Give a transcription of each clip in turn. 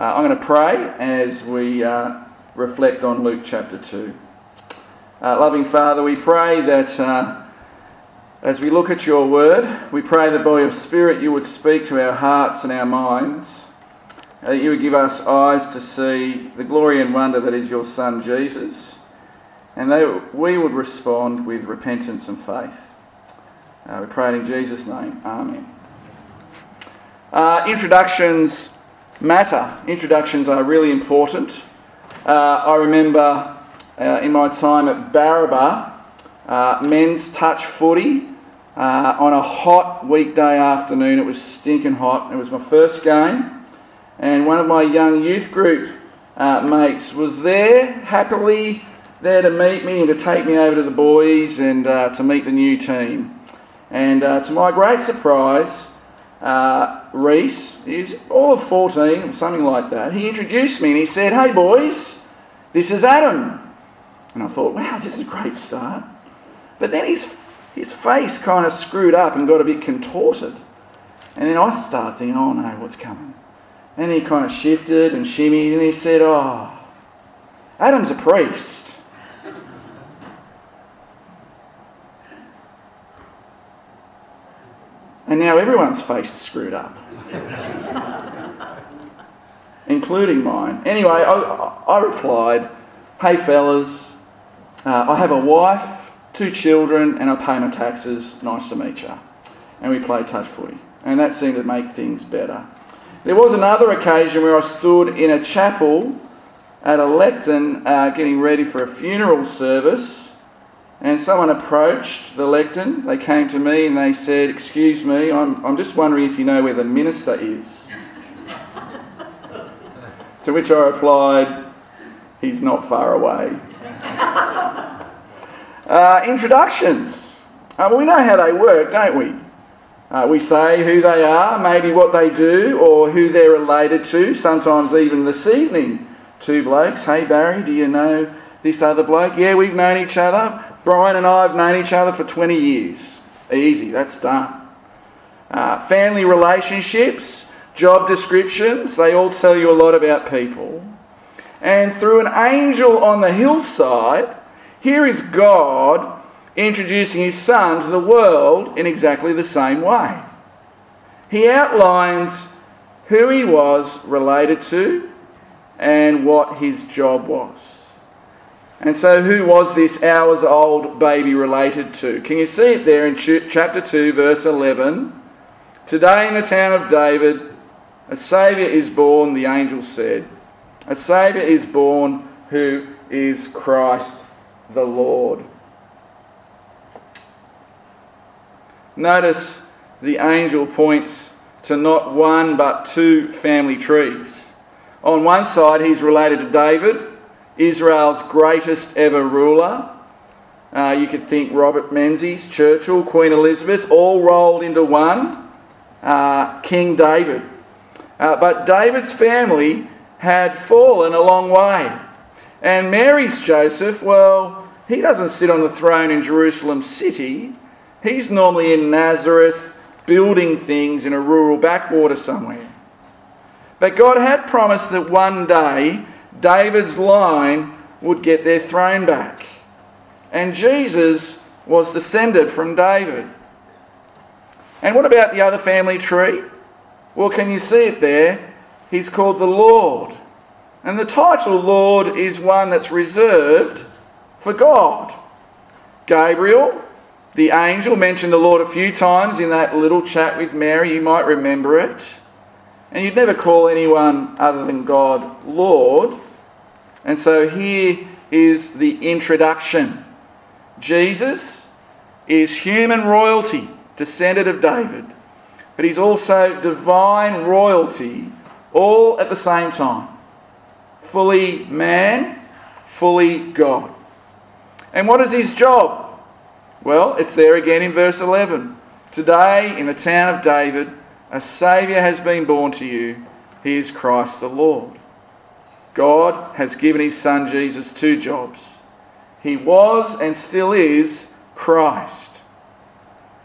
Uh, I'm going to pray as we uh, reflect on Luke chapter 2. Uh, loving Father, we pray that uh, as we look at your word, we pray that by your Spirit you would speak to our hearts and our minds, that you would give us eyes to see the glory and wonder that is your Son Jesus, and that we would respond with repentance and faith. Uh, we pray it in Jesus' name. Amen. Uh, introductions matter. Introductions are really important. Uh, I remember uh, in my time at Barraba, uh, men's touch footy uh, on a hot weekday afternoon. It was stinking hot. It was my first game, and one of my young youth group uh, mates was there, happily there to meet me and to take me over to the boys and uh, to meet the new team. And to my great surprise, uh, Reese, he's all of 14, something like that. He introduced me and he said, Hey boys, this is Adam. And I thought, wow, this is a great start. But then his, his face kind of screwed up and got a bit contorted. And then I started thinking, oh no, what's coming? And he kind of shifted and shimmied and he said, oh, Adam's a priest. And now everyone's face is screwed up, including mine. Anyway, I, I replied, Hey fellas, uh, I have a wife, two children, and I pay my taxes. Nice to meet you. And we played touch footy. And that seemed to make things better. There was another occasion where I stood in a chapel at a lectern uh, getting ready for a funeral service and someone approached the lectern. They came to me and they said, Excuse me, I'm, I'm just wondering if you know where the minister is. to which I replied, He's not far away. uh, introductions. Uh, we know how they work, don't we? Uh, we say who they are, maybe what they do, or who they're related to, sometimes even this evening. Two blokes, hey Barry, do you know this other bloke? Yeah, we've known each other. Brian and I have known each other for 20 years. Easy, that's done. Uh, family relationships, job descriptions, they all tell you a lot about people. And through an angel on the hillside, here is God introducing his son to the world in exactly the same way. He outlines who he was related to and what his job was. And so, who was this hours old baby related to? Can you see it there in chapter 2, verse 11? Today in the town of David, a Saviour is born, the angel said. A Saviour is born who is Christ the Lord. Notice the angel points to not one but two family trees. On one side, he's related to David Israel's greatest ever ruler. Uh, you could think Robert Menzies, Churchill, Queen Elizabeth, all rolled into one. Uh, King David. Uh, but David's family had fallen a long way. And Mary's Joseph, well, he doesn't sit on the throne in Jerusalem city. He's normally in Nazareth building things in a rural backwater somewhere. But God had promised that one day David's line would get their throne back. And Jesus was descended from David. And what about the other family tree? Well, can you see it there? He's called the Lord. And the title Lord is one that's reserved for God. Gabriel, the angel, mentioned the Lord a few times in that little chat with Mary. You might remember it. And you'd never call anyone other than God Lord. And so here is the introduction Jesus is human royalty, descended of David, but he's also divine royalty all at the same time. Fully man, fully God. And what is his job? Well, it's there again in verse 11. Today, in the town of David, a Saviour has been born to you. He is Christ the Lord. God has given his son Jesus two jobs. He was and still is Christ.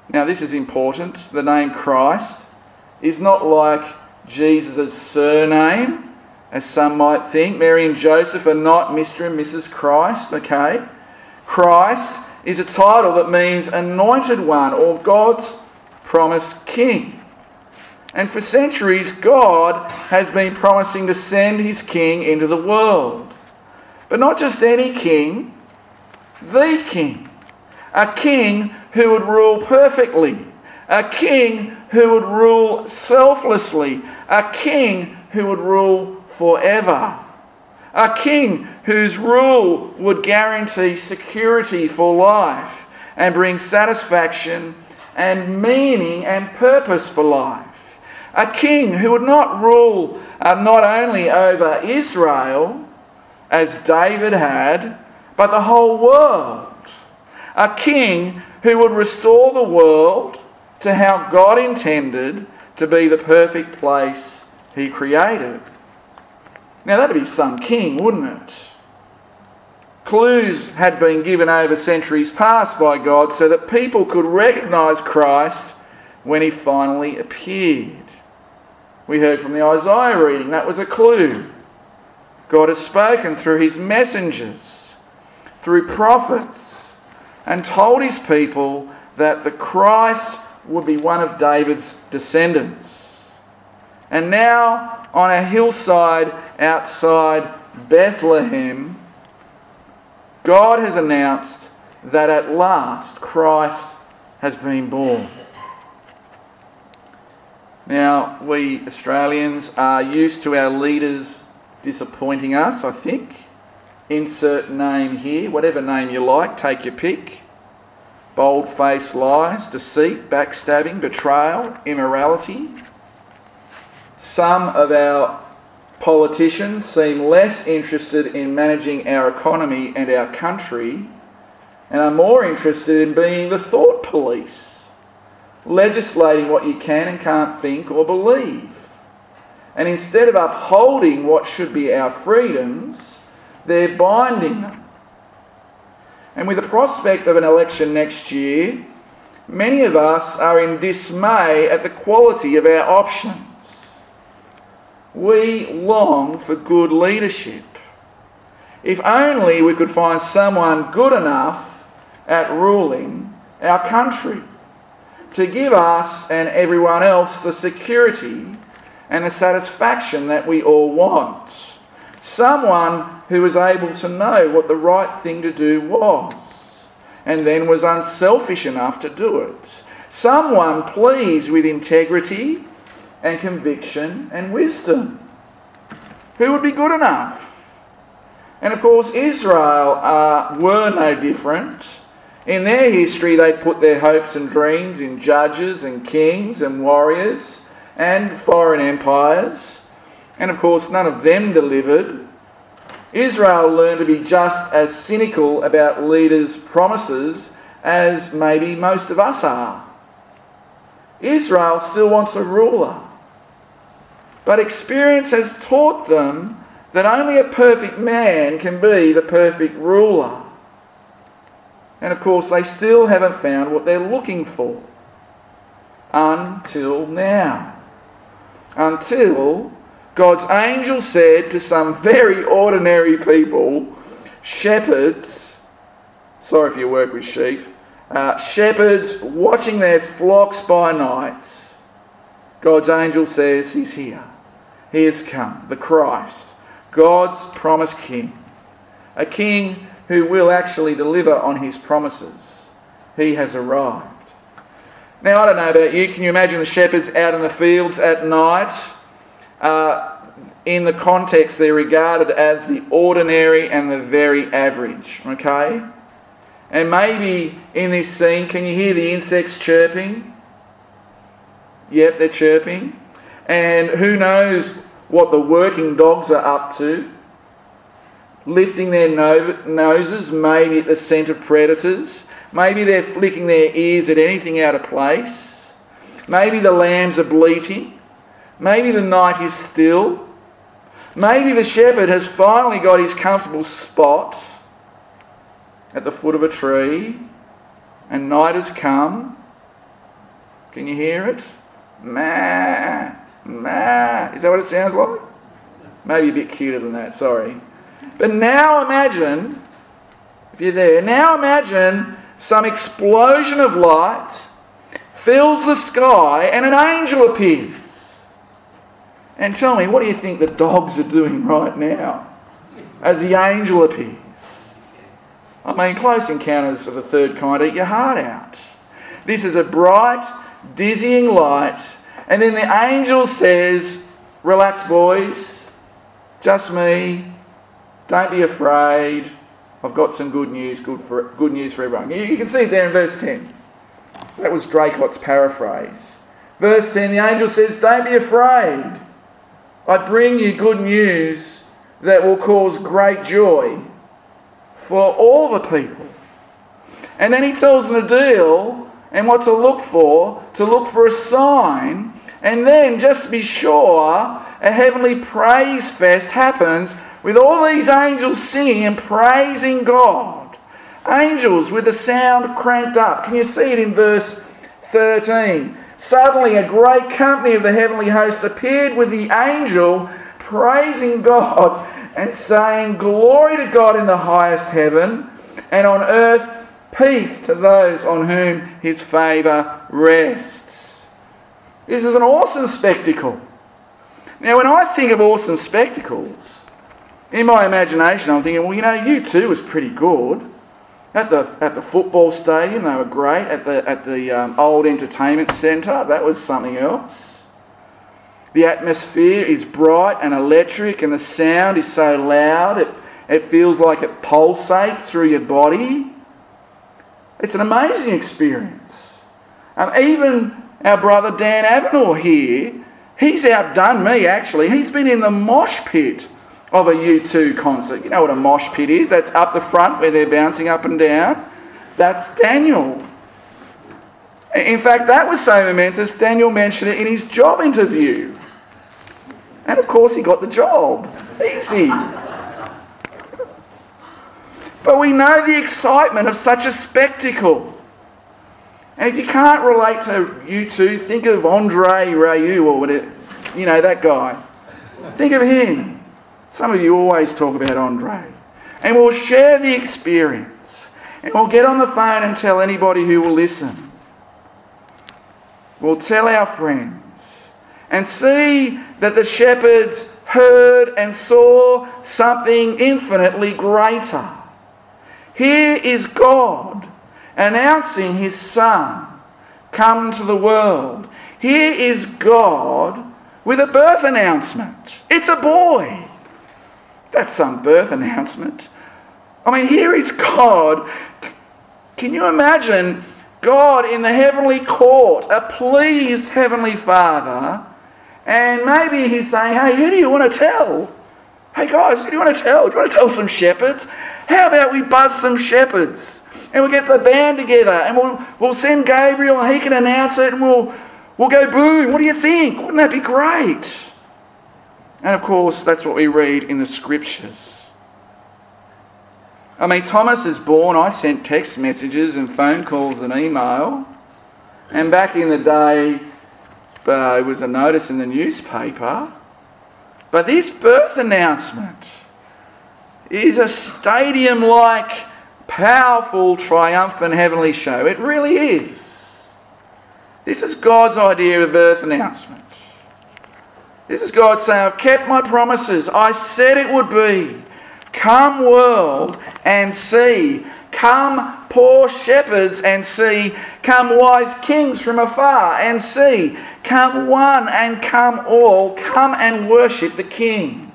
Now, this is important. The name Christ is not like Jesus' surname, as some might think. Mary and Joseph are not Mr. and Mrs. Christ, okay? Christ is a title that means anointed one or God's promised king. And for centuries, God has been promising to send his king into the world. But not just any king, the king. A king who would rule perfectly. A king who would rule selflessly. A king who would rule forever. A king whose rule would guarantee security for life and bring satisfaction and meaning and purpose for life. A king who would not rule uh, not only over Israel, as David had, but the whole world. A king who would restore the world to how God intended to be the perfect place he created. Now, that'd be some king, wouldn't it? Clues had been given over centuries past by God so that people could recognise Christ when he finally appeared. We heard from the Isaiah reading, that was a clue. God has spoken through his messengers, through prophets, and told his people that the Christ would be one of David's descendants. And now, on a hillside outside Bethlehem, God has announced that at last Christ has been born. Now, we Australians are used to our leaders disappointing us, I think. Insert name here, whatever name you like, take your pick. Bold faced lies, deceit, backstabbing, betrayal, immorality. Some of our Politicians seem less interested in managing our economy and our country and are more interested in being the thought police, legislating what you can and can't think or believe. And instead of upholding what should be our freedoms, they're binding them. And with the prospect of an election next year, many of us are in dismay at the quality of our options. We long for good leadership. If only we could find someone good enough at ruling our country to give us and everyone else the security and the satisfaction that we all want. Someone who was able to know what the right thing to do was and then was unselfish enough to do it. Someone pleased with integrity and conviction and wisdom. Who would be good enough? And of course, Israel uh, were no different. In their history, they put their hopes and dreams in judges and kings and warriors and foreign empires. And of course, none of them delivered. Israel learned to be just as cynical about leaders' promises as maybe most of us are. Israel still wants a ruler. But experience has taught them that only a perfect man can be the perfect ruler. And of course, they still haven't found what they're looking for. Until now. Until God's angel said to some very ordinary people, shepherds, sorry if you work with sheep, uh, shepherds watching their flocks by night, God's angel says, He's here. He has come, the Christ, God's promised King, a King who will actually deliver on his promises. He has arrived. Now, I don't know about you, can you imagine the shepherds out in the fields at night? Uh, in the context, they're regarded as the ordinary and the very average, okay? And maybe in this scene, can you hear the insects chirping? Yep, they're chirping. And who knows what the working dogs are up to? Lifting their noses, maybe at the scent of predators. Maybe they're flicking their ears at anything out of place. Maybe the lambs are bleating. Maybe the night is still. Maybe the shepherd has finally got his comfortable spot at the foot of a tree and night has come. Can you hear it? Ma, ma. Is that what it sounds like? Maybe a bit cuter than that, sorry. But now imagine, if you're there, now imagine some explosion of light fills the sky and an angel appears. And tell me, what do you think the dogs are doing right now as the angel appears? I mean, close encounters of the third kind eat your heart out. This is a bright, dizzying light, and then the angel says, Relax, boys, just me, don't be afraid. I've got some good news, good, for, good news for everyone. You, can see it there in verse 10. That was Dracott's paraphrase. Verse 10 the angel says, Don't be afraid. I bring you good news that will cause great joy for all the people. And then he tells them the deal and what to look for, to look for a sign. And then, just to be sure, a heavenly praise fest happens with all these angels singing and praising God. Angels with the sound cranked up. Can you see it in verse 13? Suddenly, a great company of the heavenly host appeared with the angel praising God and saying, Glory to God in the highest heaven, and on earth peace to those on whom his favour rests. This is an awesome spectacle. Now, when I think of awesome spectacles, in my imagination, I'm thinking, well, you know, U2 was pretty good. At the, at the football stadium, they were great. At the, at the um, old entertainment centre, that was something else. The atmosphere is bright and electric, and the sound is so loud, it, it feels like it pulsates through your body. It's an amazing experience. Um, even our brother Dan Avenor here, he's outdone me actually. He's been in the mosh pit of a U2 concert. You know what a mosh pit is? That's up the front where they're bouncing up and down. That's Daniel. In fact, that was so momentous, Daniel mentioned it in his job interview. And of course, he got the job. Easy. But we know the excitement of such a spectacle. And if you can't relate to U2, think of Andre Rieu or whatever, you know, that guy. Think of him. Some of you always talk about Andre. And we'll share the experience. And we'll get on the phone and tell anybody who will listen. We'll tell our friends. And see that the shepherds heard and saw something infinitely greater. Here is God announcing his Son come to the world. Here is God with a birth announcement. It's a boy. That's some birth announcement. I mean, here is God. Can you imagine God in the heavenly court, a pleased heavenly Father, and maybe he's saying, Hey, who do you want to tell? Hey, guys, who do you want to tell? Do you want to tell some shepherds? How about we buzz some shepherds? And we'll get the band together and we'll, we'll send Gabriel and he can announce it and we'll, we'll go boom. What do you think? Wouldn't that be great? And of course, that's what we read in the scriptures. I mean, Thomas is born. I sent text messages and phone calls and email. And back in the day, uh, it was a notice in the newspaper. But this birth announcement is a stadium like, powerful, triumphant heavenly show. It really is. This is God's idea of birth announcement. This is God saying, I've kept my promises. I said it would be. Come, world, and see. Come, poor shepherds, and see. Come, wise kings from afar, and see. Come, one, and come all. Come and worship the King.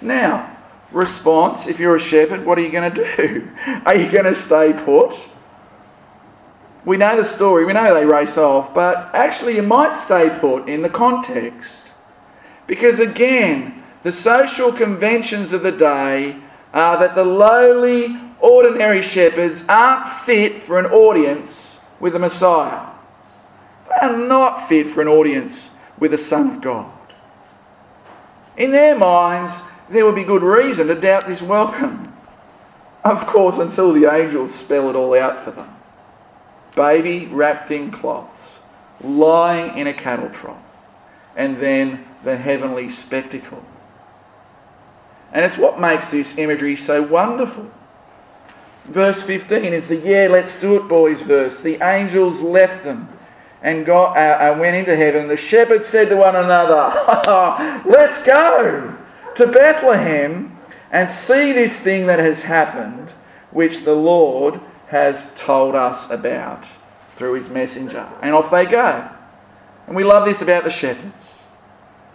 Now, response if you're a shepherd, what are you going to do? Are you going to stay put? We know the story, we know they race off, but actually, you might stay put in the context. Because again, the social conventions of the day are that the lowly, ordinary shepherds aren't fit for an audience with the Messiah. They are not fit for an audience with the Son of God. In their minds, there would be good reason to doubt this welcome. Of course, until the angels spell it all out for them baby wrapped in cloths, lying in a cattle trough, and then the heavenly spectacle. And it's what makes this imagery so wonderful. Verse 15 is the yeah, let's do it, boys verse. The angels left them and got, uh, uh, went into heaven. The shepherds said to one another, Let's go to Bethlehem and see this thing that has happened, which the Lord has told us about through his messenger. And off they go. And we love this about the shepherds.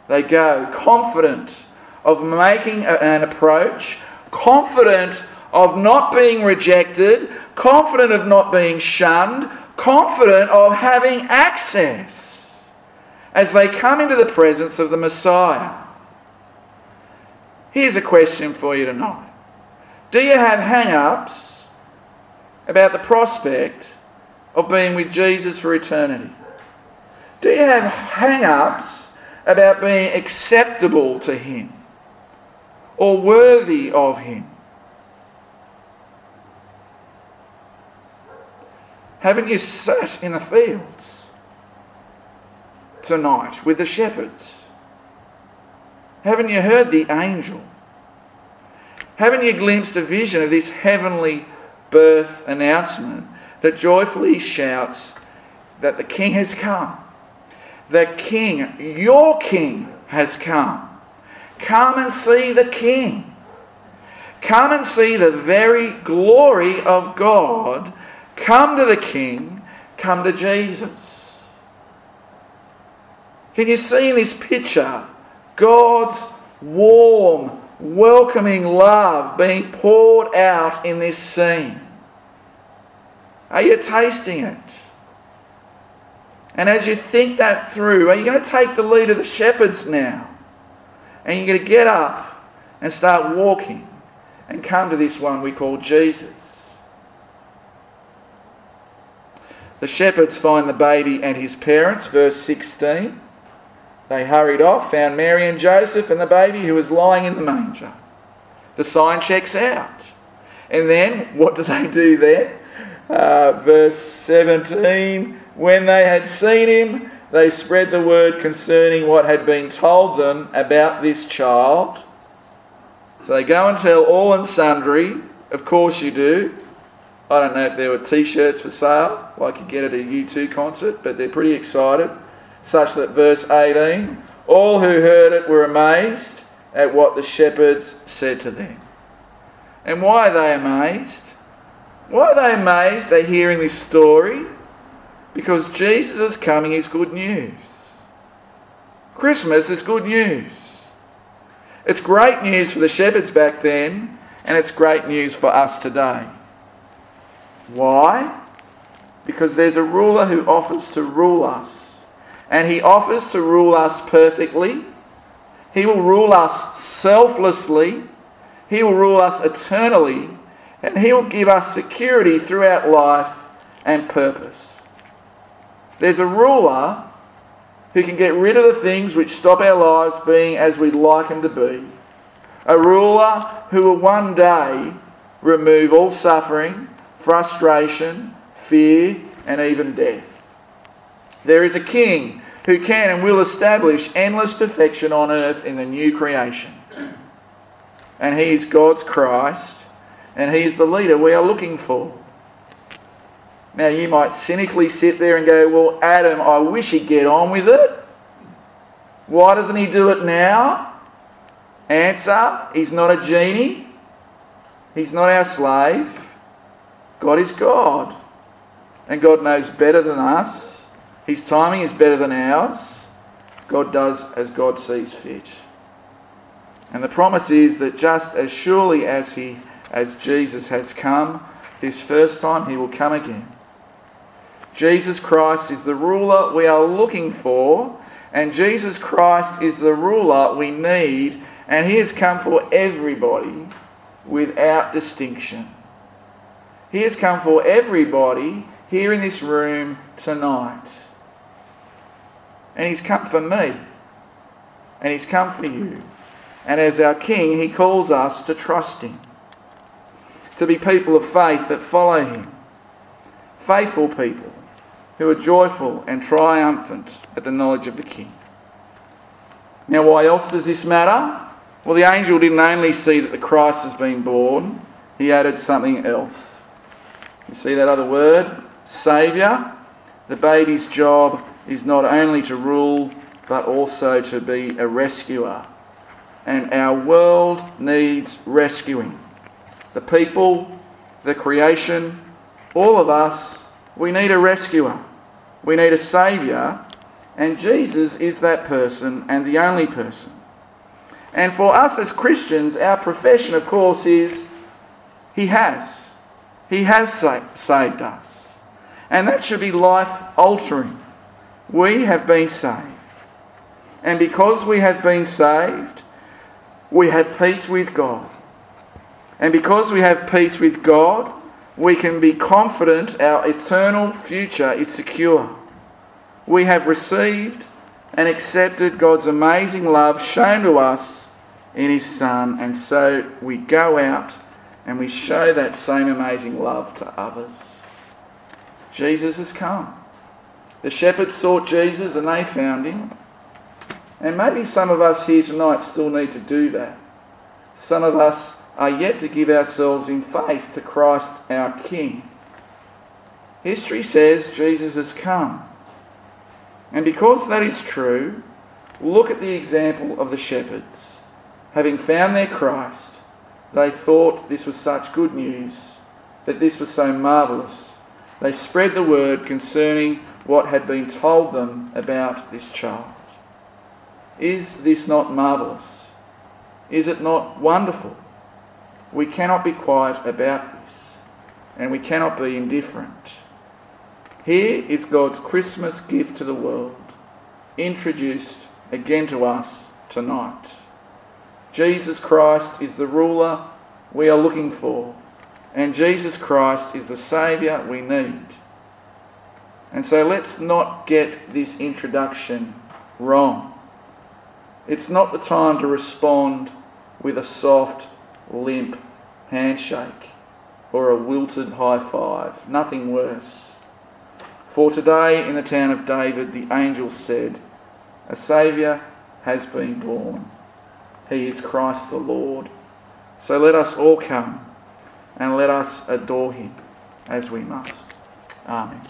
They go confident of making an approach, confident of not being rejected, confident of not being shunned, confident of having access as they come into the presence of the Messiah. Here's a question for you tonight Do you have hang ups about the prospect of being with Jesus for eternity? Do you have hang ups about being acceptable to Him or worthy of Him? Haven't you sat in the fields tonight with the shepherds? Haven't you heard the angel? Haven't you glimpsed a vision of this heavenly birth announcement that joyfully shouts that the King has come? The King, your King, has come. Come and see the King. Come and see the very glory of God Come to the King, come to Jesus. Can you see in this picture God's warm, welcoming love being poured out in this scene? Are you tasting it? And as you think that through, are you going to take the lead of the shepherds now? And you're going to get up and start walking and come to this one we call Jesus. The shepherds find the baby and his parents, verse 16. They hurried off, found Mary and Joseph and the baby who was lying in the manger. The sign checks out. And then, what do they do there? Uh, verse 17 When they had seen him, they spread the word concerning what had been told them about this child. So they go and tell all and sundry, of course you do, I don't know if there were t shirts for sale, like you get at a U2 concert, but they're pretty excited. Such that verse 18 all who heard it were amazed at what the shepherds said to them. And why are they amazed? Why are they amazed at hearing this story? Because Jesus' is coming is good news. Christmas is good news. It's great news for the shepherds back then, and it's great news for us today. Why? Because there's a ruler who offers to rule us. And he offers to rule us perfectly. He will rule us selflessly. He will rule us eternally. And he will give us security throughout life and purpose. There's a ruler who can get rid of the things which stop our lives being as we'd like them to be. A ruler who will one day remove all suffering frustration, fear, and even death. There is a king who can and will establish endless perfection on earth in the new creation. And he is God's Christ, and he is the leader we are looking for. Now, you might cynically sit there and go, Well, Adam, I wish he'd get on with it. Why doesn't he do it now? Answer He's not a genie, he's not our slave. God is God. And God knows better than us. His timing is better than ours. God does as God sees fit. And the promise is that just as surely as he as Jesus has come this first time, he will come again. Jesus Christ is the ruler we are looking for, and Jesus Christ is the ruler we need, and he has come for everybody without distinction. He has come for everybody here in this room tonight. And He's come for me. And He's come for you. And as our King, He calls us to trust Him, to be people of faith that follow Him, faithful people who are joyful and triumphant at the knowledge of the King. Now, why else does this matter? Well, the angel didn't only see that the Christ has been born, he added something else. You see that other word? Saviour. The baby's job is not only to rule, but also to be a rescuer. And our world needs rescuing. The people, the creation, all of us, we need a rescuer. We need a saviour. And Jesus is that person and the only person. And for us as Christians, our profession, of course, is He has. He has saved us. And that should be life altering. We have been saved. And because we have been saved, we have peace with God. And because we have peace with God, we can be confident our eternal future is secure. We have received and accepted God's amazing love shown to us in His Son, and so we go out and we show that same amazing love to others. Jesus has come. The shepherds sought Jesus and they found him. And maybe some of us here tonight still need to do that. Some of us are yet to give ourselves in faith to Christ our King. History says Jesus has come. And because that is true, look at the example of the shepherds. Having found their Christ, they thought this was such good news, that this was so marvellous. They spread the word concerning what had been told them about this child. Is this not marvellous? Is it not wonderful? We cannot be quiet about this, and we cannot be indifferent. Here is God's Christmas gift to the world, introduced again to us tonight. Jesus Christ is the ruler we are looking for, and Jesus Christ is the Saviour we need. And so let's not get this introduction wrong. It's not the time to respond with a soft, limp handshake or a wilted high five. Nothing worse. For today in the town of David, the angel said, A Saviour has been born. He is Christ the Lord. So let us all come and let us adore him as we must. Amen.